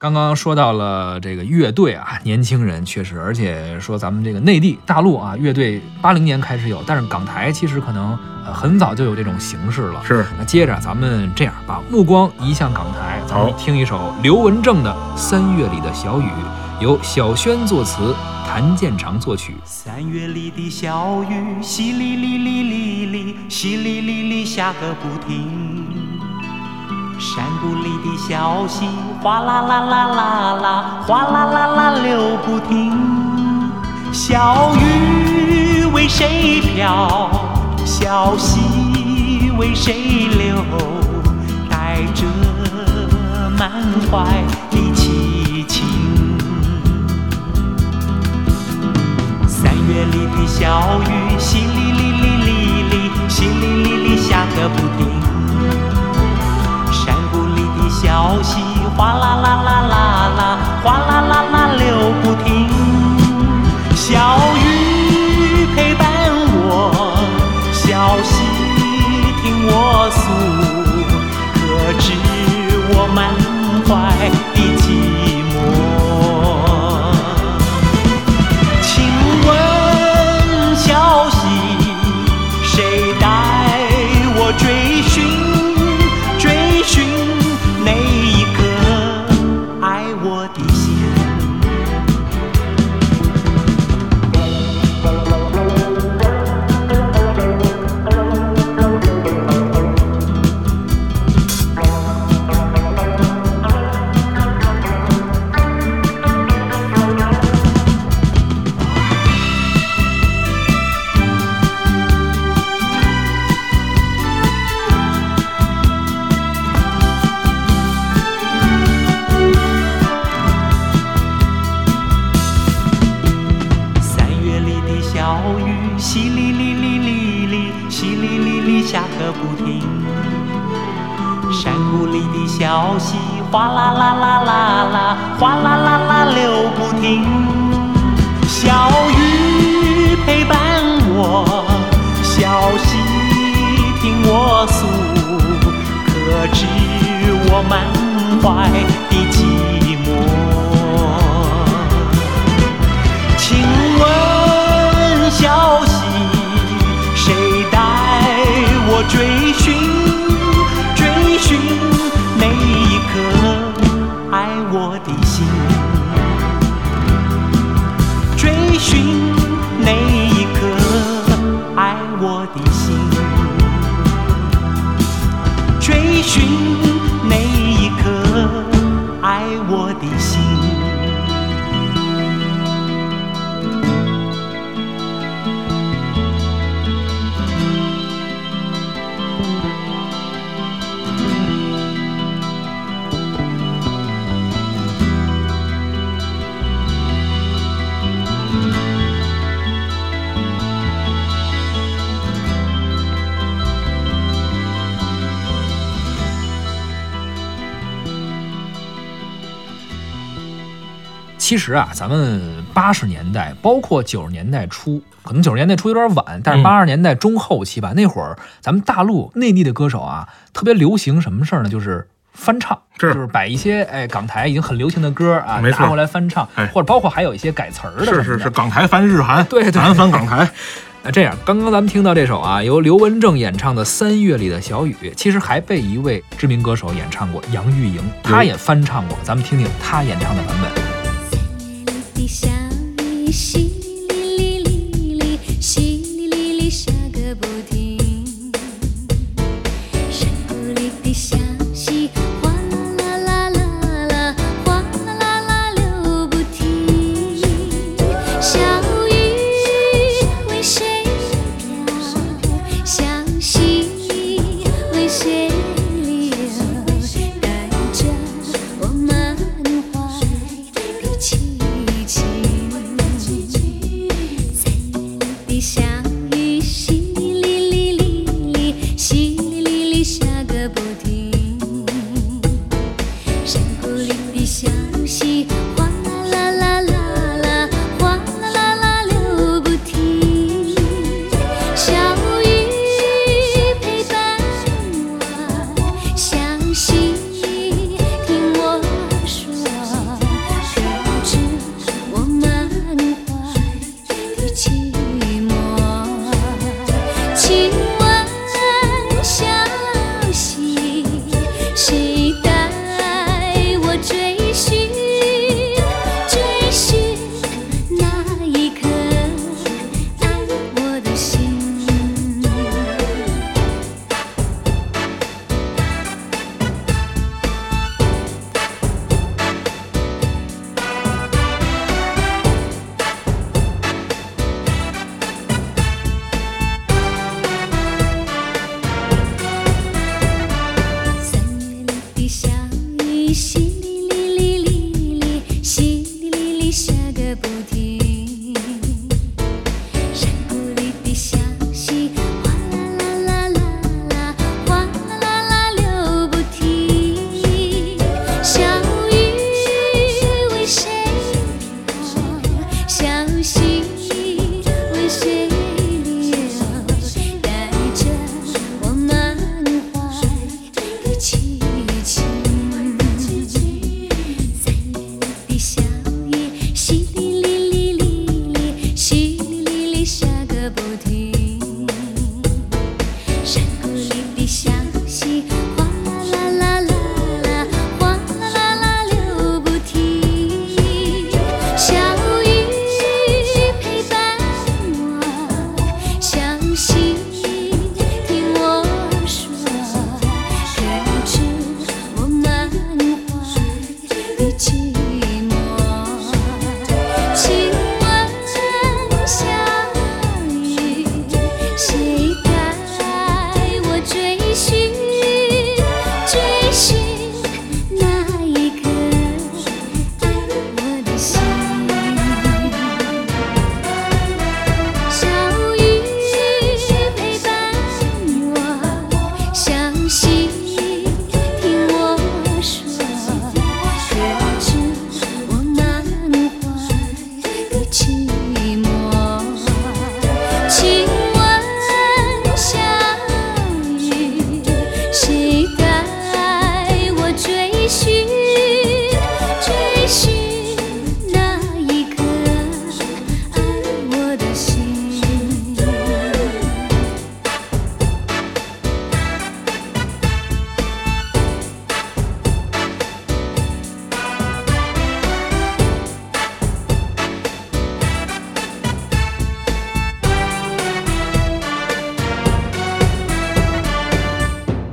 刚刚说到了这个乐队啊，年轻人确实，而且说咱们这个内地大陆啊，乐队八零年开始有，但是港台其实可能呃很早就有这种形式了。是，那接着咱们这样，把目光移向港台，咱们听一首刘文正的《三月里的小雨》，由小轩作词，谭健常作曲。三月里的小雨，淅沥沥沥沥沥，淅沥沥沥下个不停。山谷里的小溪，哗啦啦啦啦啦，哗啦啦啦流不停。小雨为谁飘？小溪为谁流？带着满怀的凄清。三月里的小雨，淅沥沥沥沥沥，淅沥沥沥下个不停。小溪，哗啦啦啦啦啦，哗啦啦啦流不停。小雨陪伴我，小溪听我诉，可知我满怀的寂小溪，哗啦啦啦啦啦，哗啦啦啦流不停。小雨陪伴我，小溪听我诉，可知我满怀的寂寞。be 其实啊，咱们八十年代，包括九十年代初，可能九十年代初有点晚，但是嗯。八十年代中后期吧，那会儿咱们大陆内地的歌手啊，特别流行什么事儿呢？就是翻唱，是。就是把一些哎港台已经很流行的歌啊拿过来翻唱，哎。或者包括还有一些改词儿的的。是是是，港台翻日韩，对对韩翻港台，那这样，刚刚咱们听到这首啊，由刘文正演唱的《三月里的小雨》，其实还被一位知名歌手演唱过，杨钰莹，她也翻唱过，咱们听听她演唱的版本。的小雨，淅淅沥沥沥沥沥淅沥沥沥，下个不停。山谷里的小溪哗啦啦啦啦啦，哗啦啦啦流不停。小雨为谁飘？小溪为谁流？带着我满怀的情。